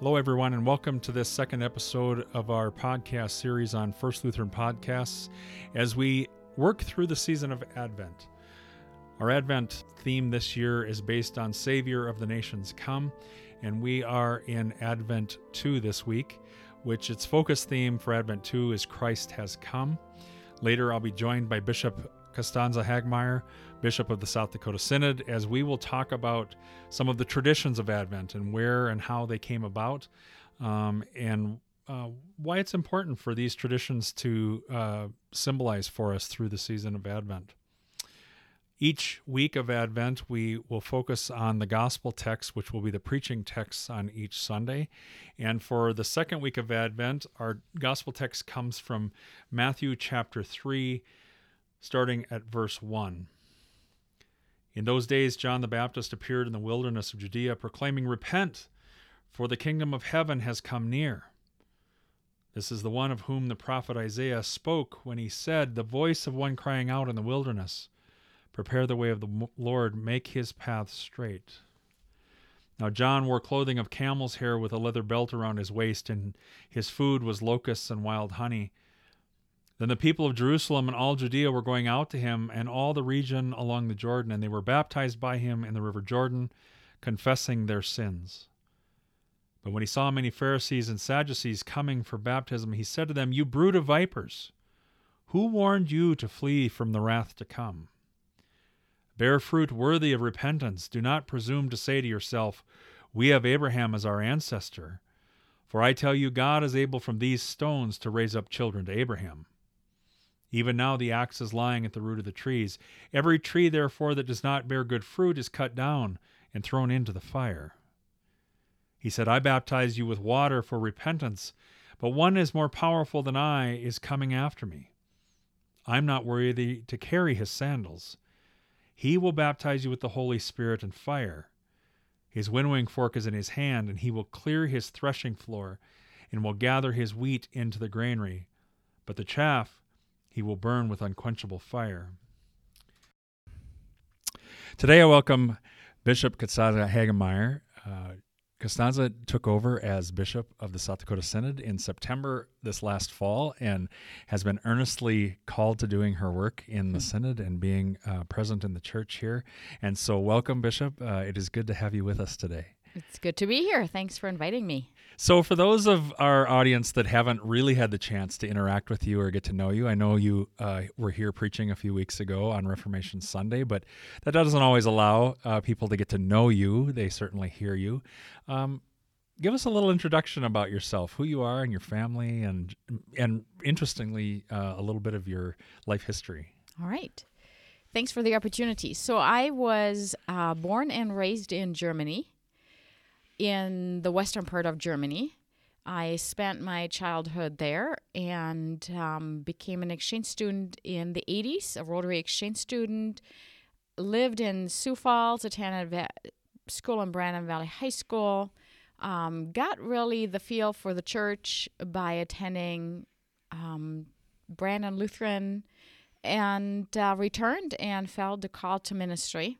Hello, everyone, and welcome to this second episode of our podcast series on First Lutheran Podcasts as we work through the season of Advent. Our Advent theme this year is based on Savior of the Nations Come, and we are in Advent 2 this week, which its focus theme for Advent 2 is Christ has come. Later, I'll be joined by Bishop Constanze Hagmaier, Bishop of the South Dakota Synod, as we will talk about some of the traditions of Advent and where and how they came about, um, and uh, why it's important for these traditions to uh, symbolize for us through the season of Advent. Each week of Advent, we will focus on the gospel text, which will be the preaching texts on each Sunday. And for the second week of Advent, our gospel text comes from Matthew chapter 3, starting at verse 1. In those days, John the Baptist appeared in the wilderness of Judea, proclaiming, Repent, for the kingdom of heaven has come near. This is the one of whom the prophet Isaiah spoke when he said, The voice of one crying out in the wilderness, Prepare the way of the Lord, make his path straight. Now John wore clothing of camel's hair with a leather belt around his waist, and his food was locusts and wild honey. Then the people of Jerusalem and all Judea were going out to him, and all the region along the Jordan, and they were baptized by him in the river Jordan, confessing their sins. But when he saw many Pharisees and Sadducees coming for baptism, he said to them, You brood of vipers, who warned you to flee from the wrath to come? Bear fruit worthy of repentance. Do not presume to say to yourself, We have Abraham as our ancestor. For I tell you, God is able from these stones to raise up children to Abraham. Even now the axe is lying at the root of the trees. Every tree, therefore, that does not bear good fruit is cut down and thrown into the fire. He said, I baptize you with water for repentance, but one is more powerful than I is coming after me. I'm not worthy to carry his sandals. He will baptize you with the Holy Spirit and fire. His winnowing fork is in his hand, and he will clear his threshing floor and will gather his wheat into the granary. But the chaff he will burn with unquenchable fire. Today, I welcome Bishop Constanze Hagmaier. Uh, Constanze took over as Bishop of the South Dakota Synod in September this last fall and has been earnestly called to doing her work in the mm-hmm. Synod and being uh, present in the church here. And so, welcome, Bishop. Uh, it is good to have you with us today. It's good to be here. Thanks for inviting me. So, for those of our audience that haven't really had the chance to interact with you or get to know you, I know you uh, were here preaching a few weeks ago on Reformation Sunday, but that doesn't always allow uh, people to get to know you. They certainly hear you. Um, give us a little introduction about yourself, who you are and your family, and and interestingly, uh, a little bit of your life history. All right. Thanks for the opportunity. So, I was uh, born and raised in Germany in the western part of Germany. I spent my childhood there and um, became an exchange student in the 80s, a Rotary exchange student. Lived in Sioux Falls, attended va- school in Brandon Valley High School. Um, got really the feel for the church by attending um, Brandon Lutheran and uh, returned and felt the call to ministry.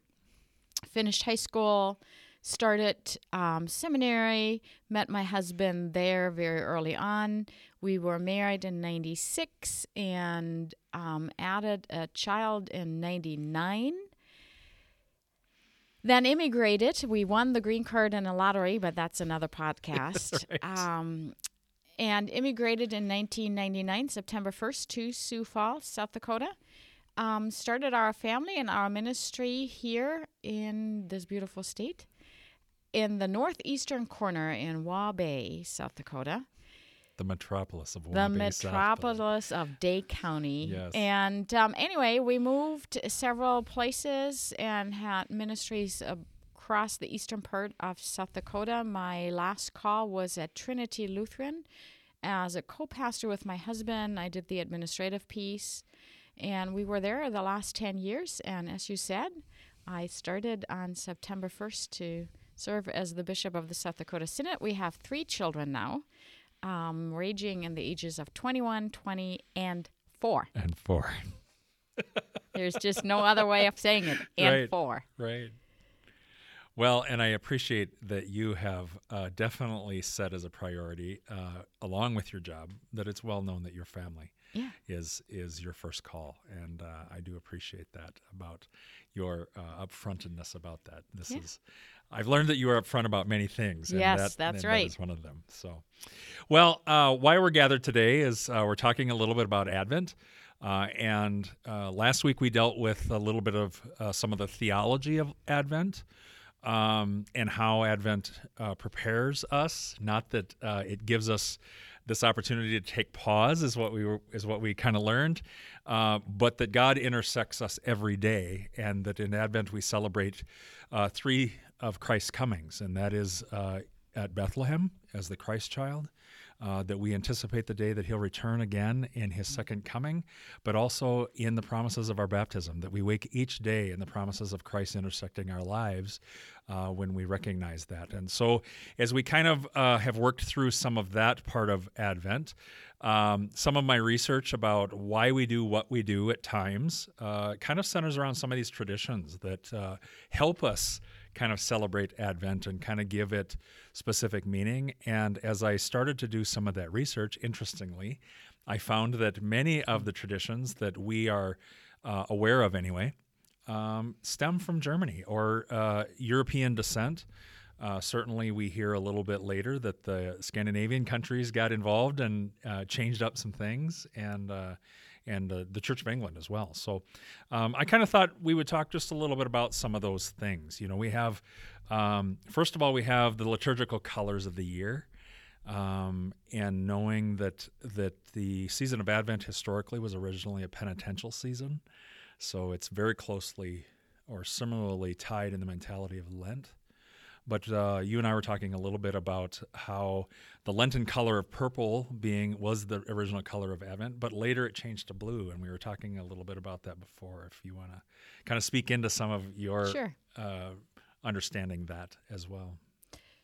Finished high school started um, seminary, met my husband there very early on. We were married in 96 and um, added a child in 99. Then immigrated. We won the green card in a lottery, but that's another podcast. right. um, and immigrated in 1999, September 1st, to Sioux Falls, South Dakota. Um, started our family and our ministry here in this beautiful state in the northeastern corner in Waubay, South Dakota. The metropolis of Waubay, the metropolis of Day County. Yes. And um, anyway, we moved several places and had ministries across the eastern part of South Dakota. My last call was at Trinity Lutheran as a co-pastor with my husband. I did the administrative piece, and we were there the last ten years. And as you said, I started on September first to serve as the bishop of the South Dakota Synod. We have three children now, um, ranging in the ages of 21, 20, and four. And four. There's just no other way of saying it. And right, four. Right. Well, and I appreciate that you have uh, definitely set as a priority, uh, along with your job, that it's well known that your family Yeah. is is your first call, and uh, I do appreciate that about your uh, upfrontedness about that. This Yeah. is, I've learned that you are upfront about many things. And Yes, that, that's right. That is one of them. So, well, uh, why we're gathered today is uh, we're talking a little bit about Advent. Uh, and uh, last week we dealt with a little bit of uh, some of the theology of Advent um, and how Advent uh, prepares us. Not that uh, it gives us this opportunity to take pause, is what we were, is what we kind of learned, uh, but that God intersects us every day, and that in Advent we celebrate uh, three of Christ's comings, and that is uh, at Bethlehem as the Christ child. Uh, that we anticipate the day that he'll return again in his second coming, but also in the promises of our baptism, that we wake each day in the promises of Christ intersecting our lives uh, when we recognize that. And so, as we kind of uh, have worked through some of that part of Advent, um, some of my research about why we do what we do at times uh, kind of centers around some of these traditions that uh, help us kind of celebrate Advent and kind of give it specific meaning. And as I started to do some of that research, interestingly, I found that many of the traditions that we are uh, aware of anyway um, stem from Germany or uh, European descent. Uh, certainly, we hear a little bit later that the Scandinavian countries got involved and uh, changed up some things, and uh, and the Church of England as well. So, um, I kind of thought we would talk just a little bit about some of those things. You know, we have um, first of all we have the liturgical colors of the year. Um, and knowing that that the season of Advent historically was originally a penitential season, so it's very closely or similarly tied in the mentality of Lent. But uh, you and I were talking a little bit about how the Lenten color of purple being was the original color of Advent, but later it changed to blue, and we were talking a little bit about that before. If you want to kind of speak into some of your Sure. uh, understanding that as well.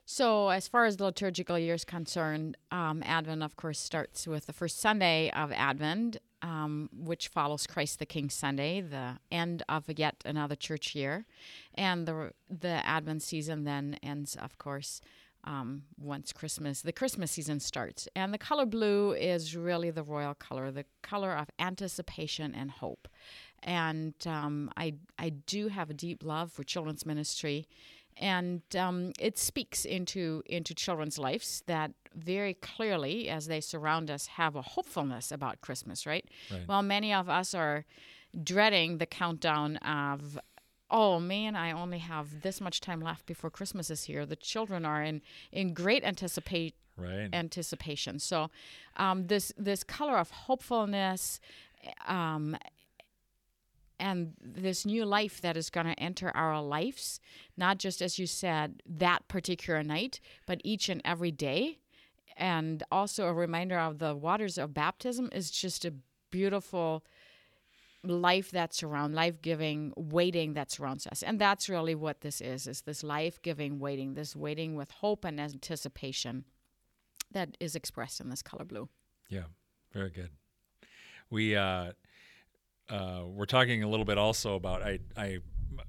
So, as far as the liturgical year is concerned, um, Advent, of course, starts with the first Sunday of Advent, um, which follows Christ the King Sunday, the end of yet another church year, and the the Advent season then ends, of course, um, once Christmas the Christmas season starts. And the color blue is really the royal color, the color of anticipation and hope. And um, I I do have a deep love for children's ministry and um, it speaks into into children's lives that very clearly as they surround us have a hopefulness about christmas right, Right. well many of us are dreading the countdown of oh man i only have this much time left before christmas is here the children are in in great anticipate Right. anticipation so um, this this color of hopefulness um, and this new life that is going to enter our lives, not just as you said, that particular night, but each and every day. And also a reminder of the waters of baptism is just a beautiful life that surrounds life giving waiting that surrounds us and that's really what this is is this life giving waiting this waiting with hope and anticipation that is expressed in this color blue Yeah, very good. We uh, uh, we're talking a little bit also about I I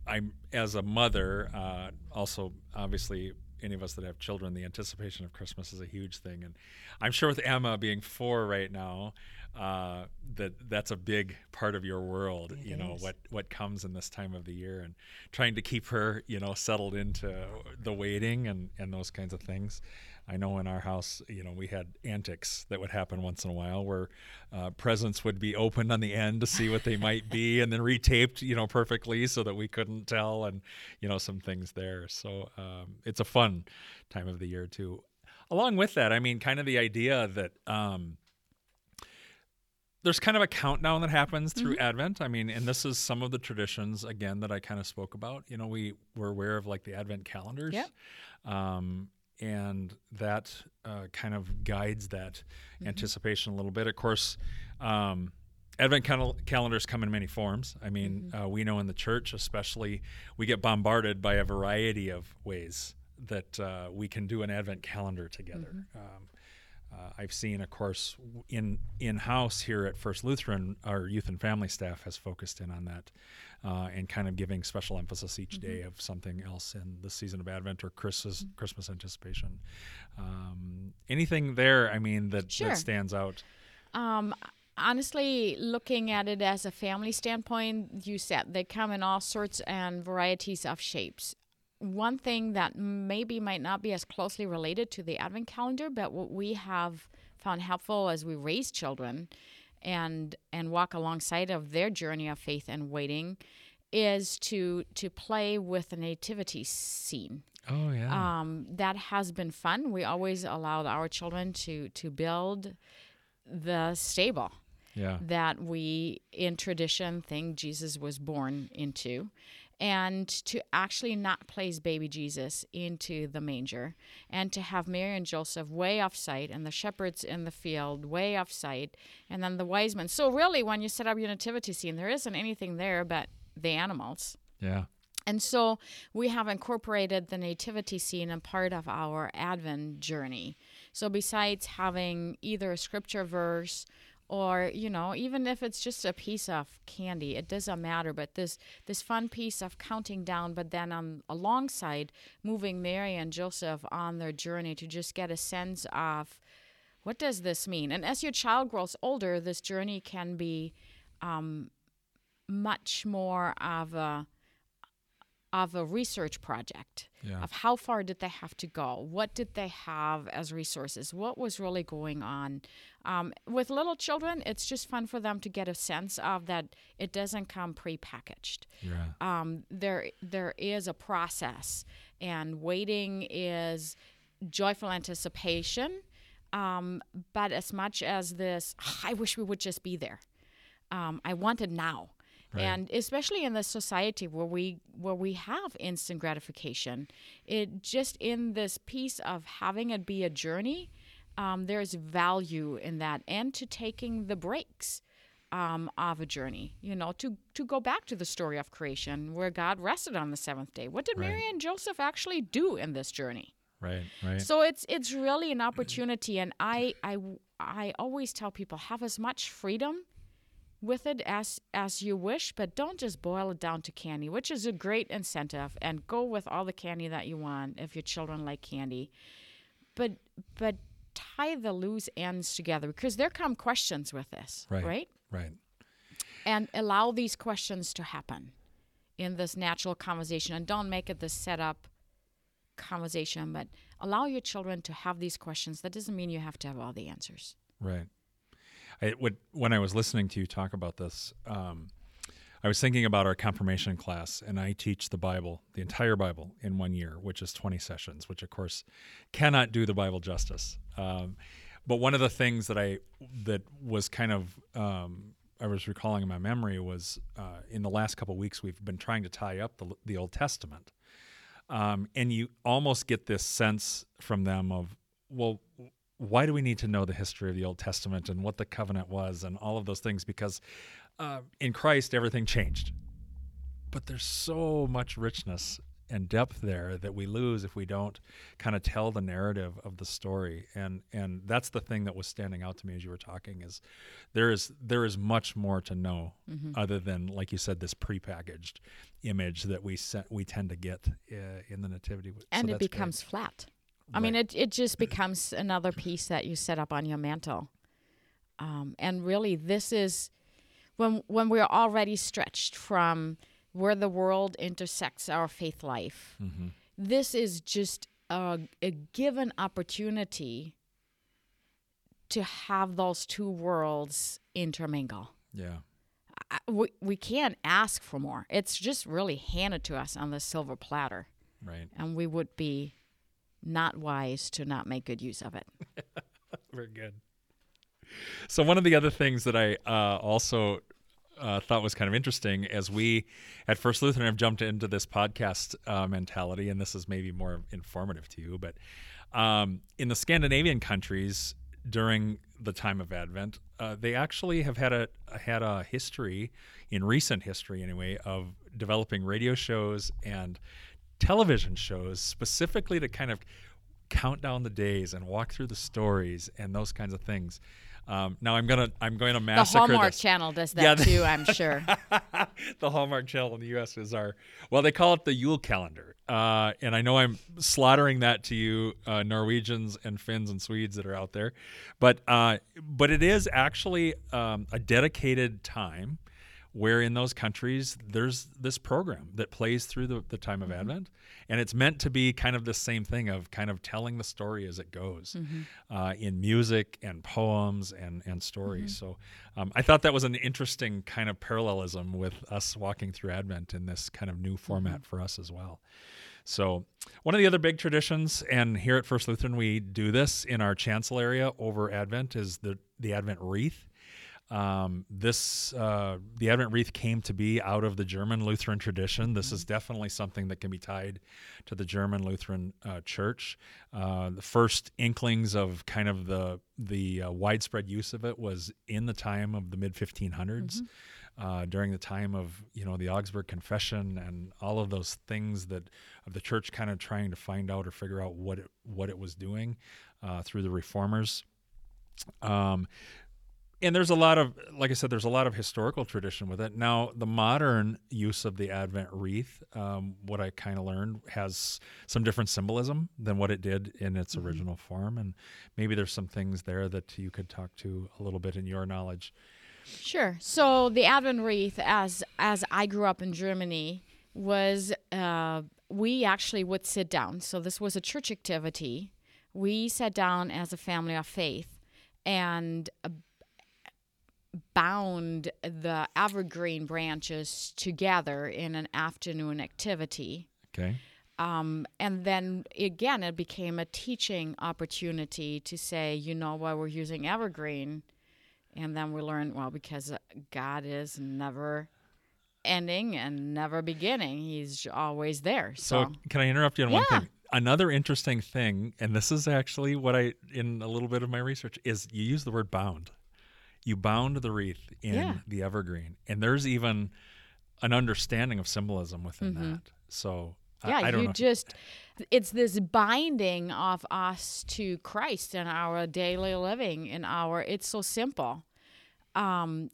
I'm as a mother uh, also obviously any of us that have children the anticipation of Christmas is a huge thing. And I'm sure with Emma being four right now uh, that that's a big part of your world It you know what what comes in this time of the year and trying to keep her you know settled into the waiting and and those kinds of things I know in our house, you know, we had antics that would happen once in a while where uh, presents would be opened on the end to see what they might be and then retaped, you know, perfectly so that we couldn't tell and, you know, some things there. So um, it's a fun time of the year too. Along with that, I mean, kind of the idea that, um, there's kind of a countdown that happens through Advent. I mean, and this is some of the traditions again that I kind of spoke about. You know, we we're aware of like the Advent calendars, Yep. um, and that uh, kind of guides that anticipation a little bit. Of course, um, Advent cal- calendars come in many forms. I mean, uh, we know in the church, especially, we get bombarded by a variety of ways that uh, we can do an Advent calendar together. Um, uh, I've seen, of course, in in house here at First Lutheran, our youth and family staff has focused in on that, uh, and kind of giving special emphasis each day of something else in the season of Advent or Christmas Christmas anticipation. Um, anything there? I mean, that Sure. that stands out. Um, honestly, looking at it as a family standpoint, you said they come in all sorts and varieties of shapes. One thing that maybe might not be as closely related to the Advent calendar, but what we have found helpful as we raise children and and walk alongside of their journey of faith and waiting is to to play with the nativity scene Oh yeah. um, that has been fun. We always allowed our children to to build the stable yeah. that we in tradition think Jesus was born into and to actually not place baby Jesus into the manger and to have Mary and Joseph way off site and the shepherds in the field way off site and then the wise men. So really when you set up your nativity scene there isn't anything there but the animals. Yeah. And so we have incorporated the nativity scene in part of our Advent journey. So besides having either a scripture verse or you know even if it's just a piece of candy it doesn't matter but this this fun piece of counting down but then on alongside moving mary and joseph on their journey to just get a sense of what does this mean? And as your child grows older this journey can be um, much more of a of a research project Yeah. of how far did they have to go? What did they have as resources? What was really going on? Um, with little children it's just fun for them to get a sense of that it doesn't come prepackaged. Yeah. um, there there is a process and waiting is joyful anticipation um, but as much as this i wish we would just be there um, i want it now Right. and especially in this society where we where we have instant gratification it just in this piece of having it be a journey um, there's value in that and to taking the breaks um, of a journey you know to to go back to the story of creation where god rested on the seventh day what did Right. mary and joseph actually do in this journey Right. Right. so it's it's really an opportunity, and I I I always tell people have as much freedom with it as as you wish, but don't just boil it down to candy, which is a great incentive, and go with all the candy that you want if your children like candy, but but tie the loose ends together because there come questions with this, Right. right? right. and allow these questions to happen in this natural conversation and don't make it this set up conversation but allow your children to have these questions that doesn't mean you have to have all the answers Right. I would when I was listening to you talk about this, um, I was thinking about our confirmation class, and I teach the Bible, the entire Bible, in one year, which is twenty sessions, which of course cannot do the Bible justice. Um, but one of the things that I that was kind of um, I was recalling in my memory was uh, in the last couple weeks we've been trying to tie up the the Old Testament, um, and you almost get this sense from them of well why do we need to know the history of the Old Testament and what the covenant was and all of those things? Because uh, in Christ, everything changed. But there's so much richness and depth there that we lose if we don't kind of tell the narrative of the story. And and that's the thing that was standing out to me as you were talking is there is there is much more to know other than like you said this prepackaged image that we set, we tend to get uh, in the nativity. So and it that's great. becomes flat i mean it, it just becomes another piece that you set up on your mantle um, and really this is when when we're already stretched from where the world intersects our faith life Mhm. this is just a, a given opportunity to have those two worlds intermingle. yeah. I, we, we can't ask for more. It's just really handed to us on the silver platter, Right. and we would be not wise to not make good use of it. Very good. So one of the other things that I uh, also uh, thought was kind of interesting as we at First Lutheran have jumped into this podcast uh, mentality, and this is maybe more informative to you, but um, in the Scandinavian countries during the time of Advent, uh, they actually have had a had a history in recent history anyway of developing radio shows and television shows specifically to kind of count down the days and walk through the stories and those kinds of things. Um, now I'm gonna I'm going to massacre. The Hallmark this. Channel does that Yeah, the- too, I'm sure. the Hallmark Channel in the U.S. is our well, they call it the Yule calendar, uh, and I know I'm slaughtering that to you uh, Norwegians and Finns and Swedes that are out there, but uh, but it is actually um, a dedicated time where in those countries there's this program that plays through the, the time of Advent, and it's meant to be kind of the same thing of kind of telling the story as it goes uh, in music and poems and and stories. So um, I thought that was an interesting kind of parallelism with us walking through Advent in this kind of new format for us as well. So, one of the other big traditions, and here at First Lutheran, we do this in our chancel area over Advent, is the the Advent wreath. Um, this uh, the Advent wreath came to be out of the German Lutheran tradition. This is definitely something that can be tied to the German Lutheran uh, Church. Uh, the first inklings of kind of the the uh, widespread use of it was in the time of the mid 1500s. Uh, during the time of you know the Augsburg Confession and all of those things that of the church kind of trying to find out or figure out what it what it was doing uh, through the reformers. Um, and there's a lot of like i said there's a lot of historical tradition with it now the modern use of the advent wreath um, what i kind of learned has some different symbolism than what it did in its original form and maybe there's some things there that you could talk to a little bit in your knowledge Sure. So the Advent wreath, as as I grew up in Germany, was uh, we actually would sit down. So this was a church activity. We sat down as a family of faith and uh, bound the evergreen branches together in an afternoon activity. okay Um, and then again, it became a teaching opportunity to say, you know, why we're using evergreen. And then we learned, well, because God is never ending and never beginning. He's always there. so So, can i interrupt you on one thing another interesting thing and this is actually what i in a little bit of my research is you use the word bound you bound the wreath in Yeah. the evergreen and there's even an understanding of symbolism within that so I- Mm-hmm. yeah, I, don't you know just, it's this binding of us to Christ in our daily living, in our, it's so simple. Um,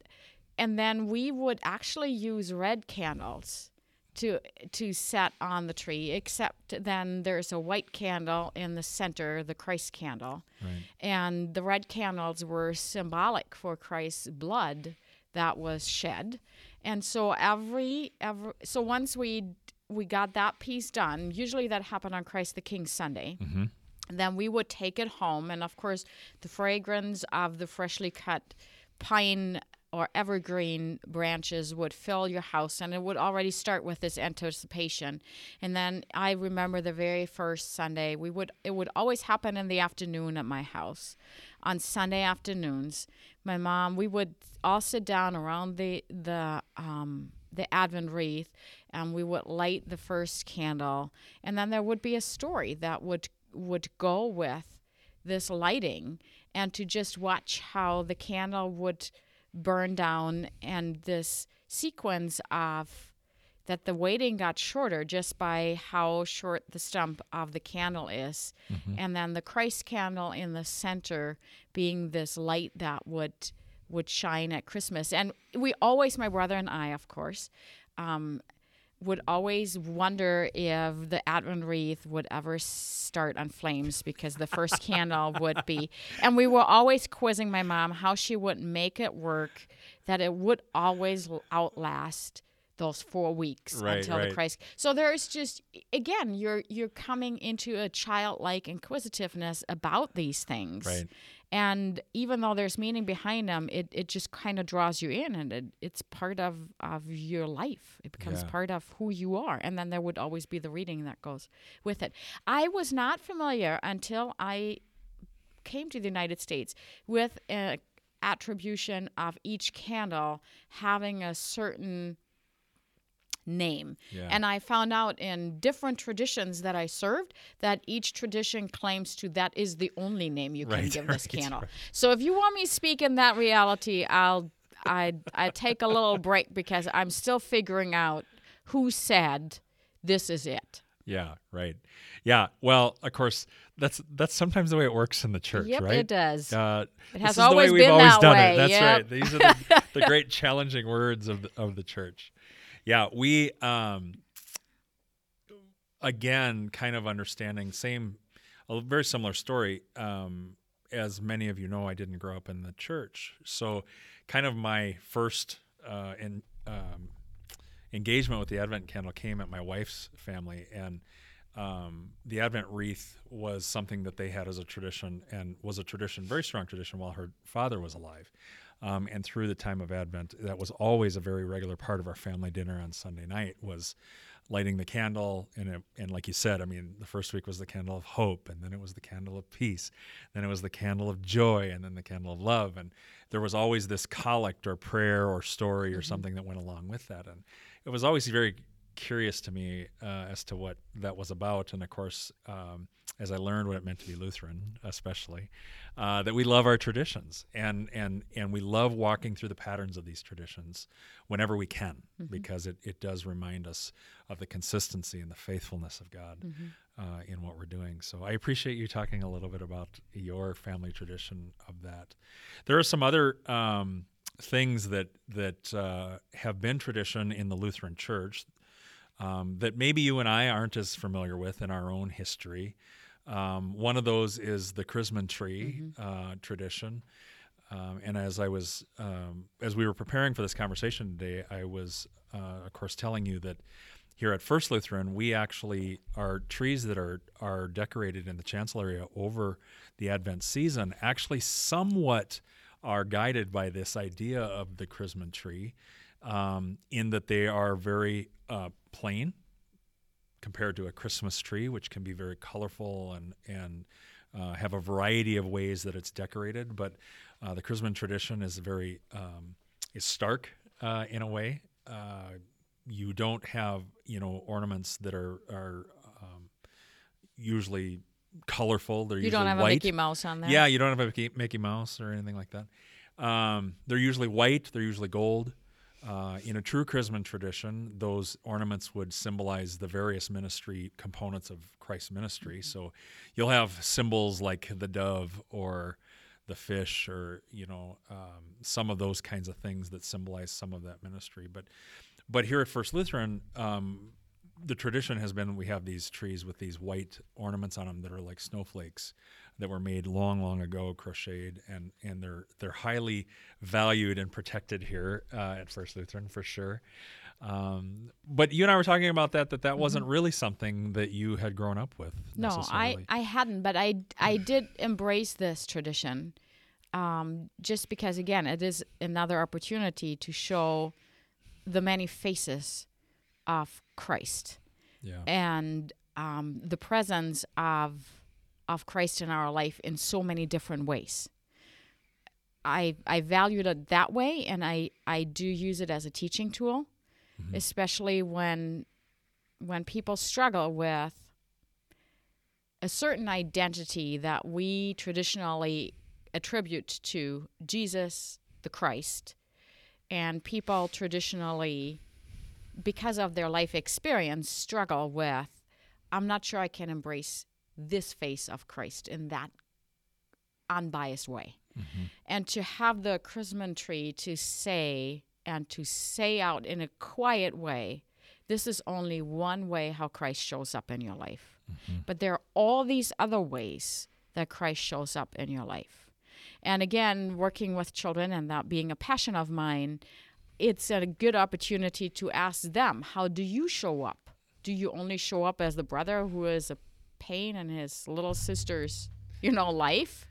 and then we would actually use red candles to to set on the tree except then there's a white candle in the center the christ candle. Right. and the red candles were symbolic for christ's blood that was shed. And so every every so once we we got that piece done usually that happened on christ the king sunday mm-hmm. then we would take it home. And of course the fragrance of the freshly cut pine or evergreen branches would fill your house and it would already start with this anticipation. And then i remember the very first sunday we would it would always happen in the afternoon at my house. On sunday afternoons my mom we would all sit down around the the um the advent wreath and we would light the first candle. And then there would be a story that would would go with this lighting and to just watch how the candle would burn down and this sequence of that the waiting got shorter just by how short the stump of the candle is. And then the christ candle in the center being this light that would would shine at christmas. And we always my brother and i of course um, would always wonder if the Advent wreath would ever start on flames because the first candle would be. And we were always quizzing my mom how she would make it work that it would always outlast those four weeks Right, until right. the Christ. So there's just again, you're you're coming into a childlike inquisitiveness about these things. Right. And even though there's meaning behind them, it, it just kind of draws you in and it, it's part of, of your life. It becomes Yeah. part of who you are. And then there would always be the reading that goes with it. I was not familiar until I came to the United States with an attribution of each candle having a certain name. Yeah. And I found out in different traditions that I served that each tradition claims to that is the only name you can Right, give this right, candle. right. So if you want me to speak in that reality, I'll I I take a little break because I'm still figuring out who said this is it. Yeah, right. Yeah. Well, of course, that's that's sometimes the way it works in the church, yep, right? it does. Uh, it this has is the way always we've been always that done way. it. That's Yep. right. These are the, the great challenging words of the, of the church. Yeah, we um again kind of understanding same a very similar story um as many of you know I didn't grow up in the church. So kind of my first uh in um engagement with the Advent candle came at my wife's family, and um, the Advent wreath was something that they had as a tradition, and was a tradition, very strong tradition, while her father was alive. Um, and through the time of Advent, that was always a very regular part of our family dinner on Sunday night. Was lighting the candle, and it, and like you said, I mean, the first week was the candle of hope, and then it was the candle of peace, then it was the candle of joy, and then the candle of love, and there was always this collect or prayer or story or something that went along with that, and it was always very curious to me uh, as to what that was about. And of course, um, as I learned what it meant to be Lutheran, especially, uh, that we love our traditions and and and we love walking through the patterns of these traditions whenever we can, because it, it does remind us of the consistency and the faithfulness of God uh, in what we're doing. So I appreciate you talking a little bit about your family tradition of that. There are some other. Um, things that that uh, have been tradition in the Lutheran Church um, that maybe you and I aren't as familiar with in our own history. Um, one of those is the Chrismon tree uh, tradition. Um, and as I was, um, as we were preparing for this conversation today, I was, uh, of course, telling you that here at First Lutheran, we actually our trees that are are decorated in the chancel area over the Advent season actually somewhat are guided by this idea of the Chrismon tree, um, in that they are very uh, plain compared to a Christmas tree, which can be very colorful and and uh, have a variety of ways that it's decorated. But uh, the Chrismon tradition is very um, is stark uh, in a way. Uh, you don't have you know ornaments that are are um, usually colorful. They're You usually don't have a. Mickey Mouse on there. Yeah, you don't have a Mickey, Mickey Mouse or anything like that. Um, they're usually white. They're usually gold. Uh, in a true Chrismon tradition, those ornaments would symbolize the various ministry components of Christ's ministry. So you'll have symbols like the dove or the fish or you know um, some of those kinds of things that symbolize some of that ministry. But but here at First Lutheran, um, the tradition has been we have these trees with these white ornaments on them that are like snowflakes that were made long, long ago, crocheted, and and they're they're highly valued and protected here uh, at First Lutheran for sure. Um, but you and I were talking about that that that wasn't really something that you had grown up with. No, I. I hadn't, but I, I did embrace this tradition um, just because, again, it is another opportunity to show the many faces of Christ yeah, and um, the presence of of Christ in our life in so many different ways. I I valued it that way, and I I do use it as a teaching tool, mm-hmm. especially when when people struggle with a certain identity that we traditionally attribute to Jesus the Christ, and people traditionally, because of their life experience, struggle with, I'm not sure I can embrace this face of Christ in that unbiased way. Mm-hmm. And to have the Chrismon tree to say and to say out in a quiet way, this is only one way how Christ shows up in your life. Mm-hmm. But there are all these other ways that Christ shows up in your life. And again, working with children and that being a passion of mine, it's a good opportunity to ask them, how do you show up? Do you only show up as the brother who is a pain in his little sister's, you know, life?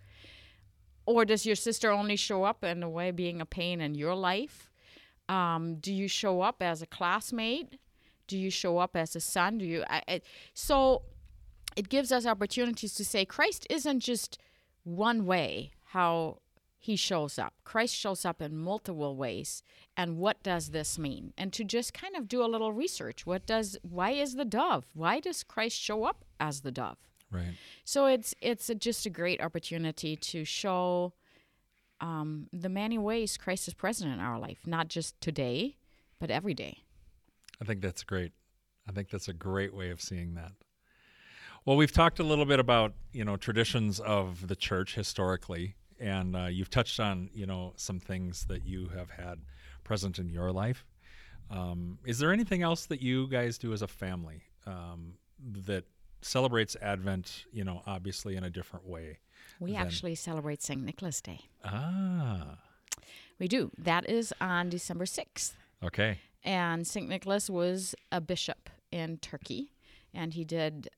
Or does your sister only show up in a way being a pain in your life? Um, do you show up as a classmate? Do you show up as a son? Do you? I, I, so it gives us opportunities to say Christ isn't just one way how he shows up. Christ shows up in multiple ways. And what does this mean? And to just kind of do a little research. What does why is the dove? Why does Christ show up as the dove? right. So it's it's a, just a great opportunity to show um, the many ways Christ is present in our life, not just today, but every day. I think that's great. I think that's a great way of seeing that. Well, we've talked a little bit about you know traditions of the church historically, and uh, you've touched on you know some things that you have had present in your life. Um, is there anything else that you guys do as a family um, that celebrates Advent? You know, obviously in a different way. We than- actually celebrate St. Nicholas Day. Ah, We do. That is on December 6th. okay. And St. Nicholas was a bishop in Turkey, and he did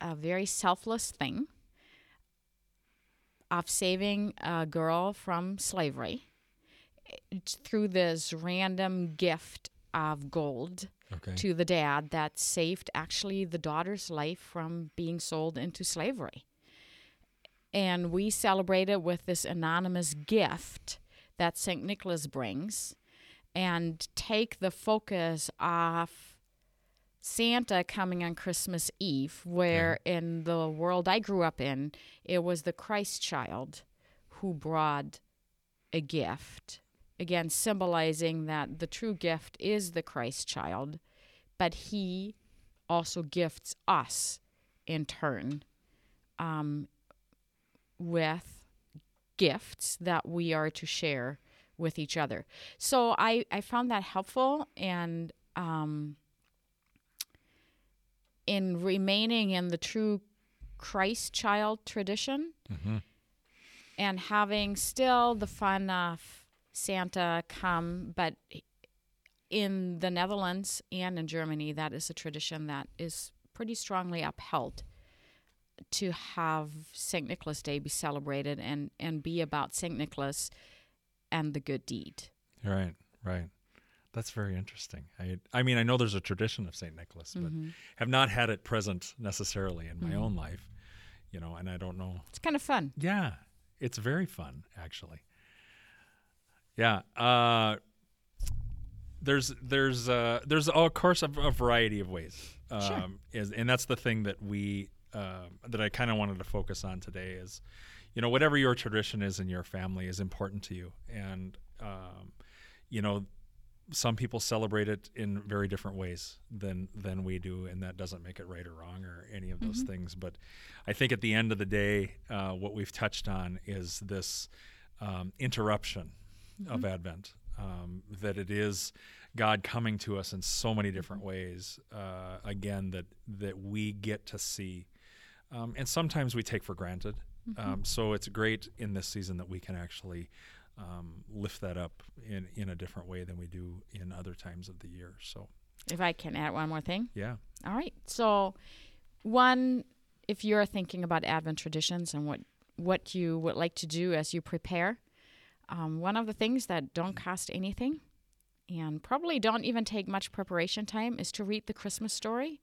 a very selfless thing of saving a girl from slavery eh, through this random gift of gold Okay. to the dad that saved actually the daughter's life from being sold into slavery. And we celebrate it with this anonymous gift that St. Nicholas brings and take the focus off Santa coming on Christmas Eve, where in the world I grew up in, it was the Christ child who brought a gift. Again, symbolizing that the true gift is the Christ child, but he also gifts us in turn um, with gifts that we are to share with each other. So I, I found that helpful and um, in remaining in the true Christ child tradition hmm and having still the fun of Santa come, but in the Netherlands and in Germany, that is a tradition that is pretty strongly upheld to have St. Nicholas Day be celebrated and, and be about St. Nicholas and the good deed. Right, right. That's very interesting. I, I mean, I know there's a tradition of Saint Nicholas, but Mm-hmm. have not had it present necessarily in my own life. You know, and I don't know. It's kind of fun. Yeah, it's very fun actually. Yeah. Uh, there's there's uh, there's of course a, a variety of ways. Um, Sure. is, and that's the thing that we uh, that I kind of wanted to focus on today is, you know, whatever your tradition is in your family is important to you, and um, you know, some people celebrate it in very different ways than than we do, and that doesn't make it right or wrong or any of those things. But I think at the end of the day, uh, what we've touched on is this um, interruption of Advent. Um, that it is God coming to us in so many different ways. Uh, again, that that we get to see, um, and sometimes we take for granted. Um, so it's great in this season that we can actually um, lift that up in in a different way than we do in other times of the year. So If I can add one more thing. yeah, All right. So, one, if you're thinking about Advent traditions and what what you would like to do as you prepare, um, one of the things that don't cost anything and probably don't even take much preparation time is to read the Christmas story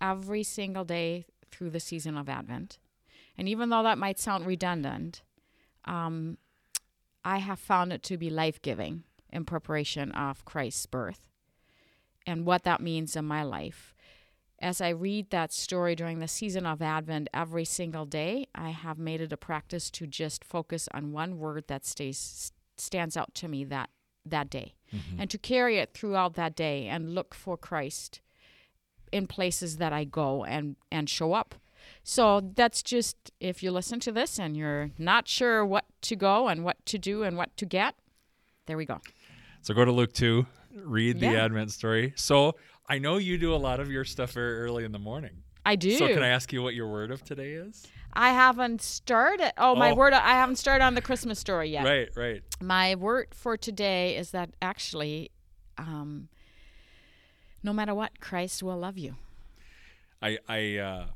every single day through the season of Advent. And even though that might sound redundant, um, I have found it to be life giving in preparation of Christ's birth and what that means in my life. As I read that story during the season of Advent every single day, I have made it a practice to just focus on one word that stays stands out to me that that day mm-hmm. and to carry it throughout that day and look for Christ in places that I go and and show up. So that's just if you listen to this and you're not sure what to go and what to do and what to get, there we go. So go to Luke 2, read the Advent story. So I know you do a lot of your stuff very early in the morning. I do. So can I ask you what your word of today is? I haven't started. Oh, my Oh. word! I haven't started on the Christmas story yet. Right, right. My word for today is that actually, um, no matter what, Christ will love you. I I uh,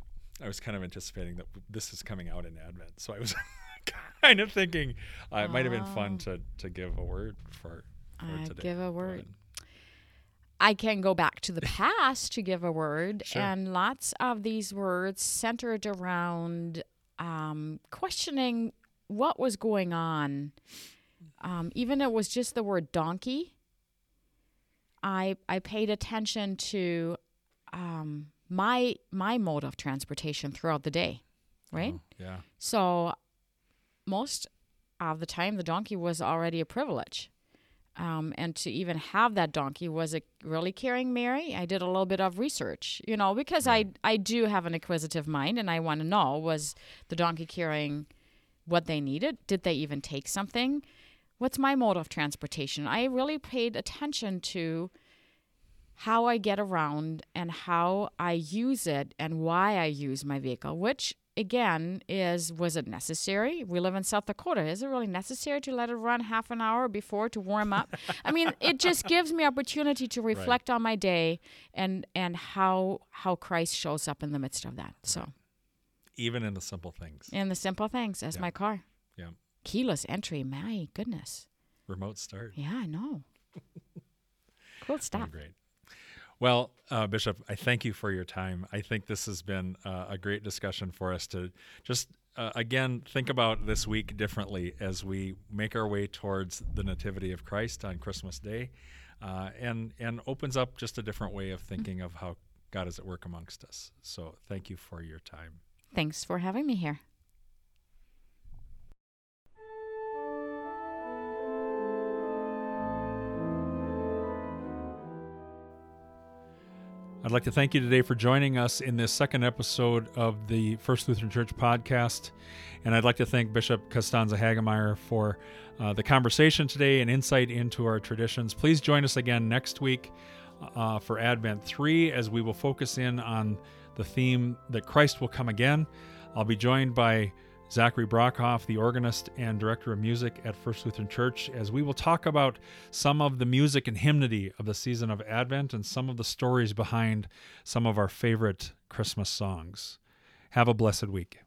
I was kind of anticipating that this is coming out in Advent, so I was kind of thinking uh, it might have been fun to to give a word for, for I today. give a word. I can go back to the past to give a word, Sure. and lots of these words centered around um, questioning what was going on. Um, even it was just the word donkey. I I paid attention to um, my my mode of transportation throughout the day, right? Oh, yeah. So most of the time, the donkey was already a privilege. Um, and to even have that donkey, was it really carrying Mary? I did a little bit of research, you know, because I I do have an inquisitive mind and I want to know was the donkey carrying what they needed? Did they even take something? What's my mode of transportation? I really paid attention to how I get around and how I use it and why I use my vehicle, which again is was it necessary? We live in South Dakota. Is it really necessary to let it run half an hour before to warm up? I mean, it just gives me opportunity to reflect right. on my day and and how how Christ shows up in the midst of that. So even in the simple things. In the simple things as yeah. my car. Yeah. Keyless entry, my goodness. Remote start. Yeah, I know. cool stuff. Great. Well, uh, Bishop, I thank you for your time. I think this has been uh, a great discussion for us to just, uh, again, think about this week differently as we make our way towards the Nativity of Christ on Christmas Day, uh, and and opens up just a different way of thinking of how God is at work amongst us. So, thank you for your time. Thanks for having me here. I'd like to thank you today for joining us in this second episode of the First Lutheran Church podcast. And I'd like to thank Bishop Constanze Hagmaier for uh, the conversation today and insight into our traditions. Please join us again next week uh, for Advent 3 as we will focus in on the theme that Christ will come again. I'll be joined by Zachary Brockhoff, the organist and director of music at First Lutheran Church, as we will talk about some of the music and hymnody of the season of Advent and some of the stories behind some of our favorite Christmas songs. Have a blessed week.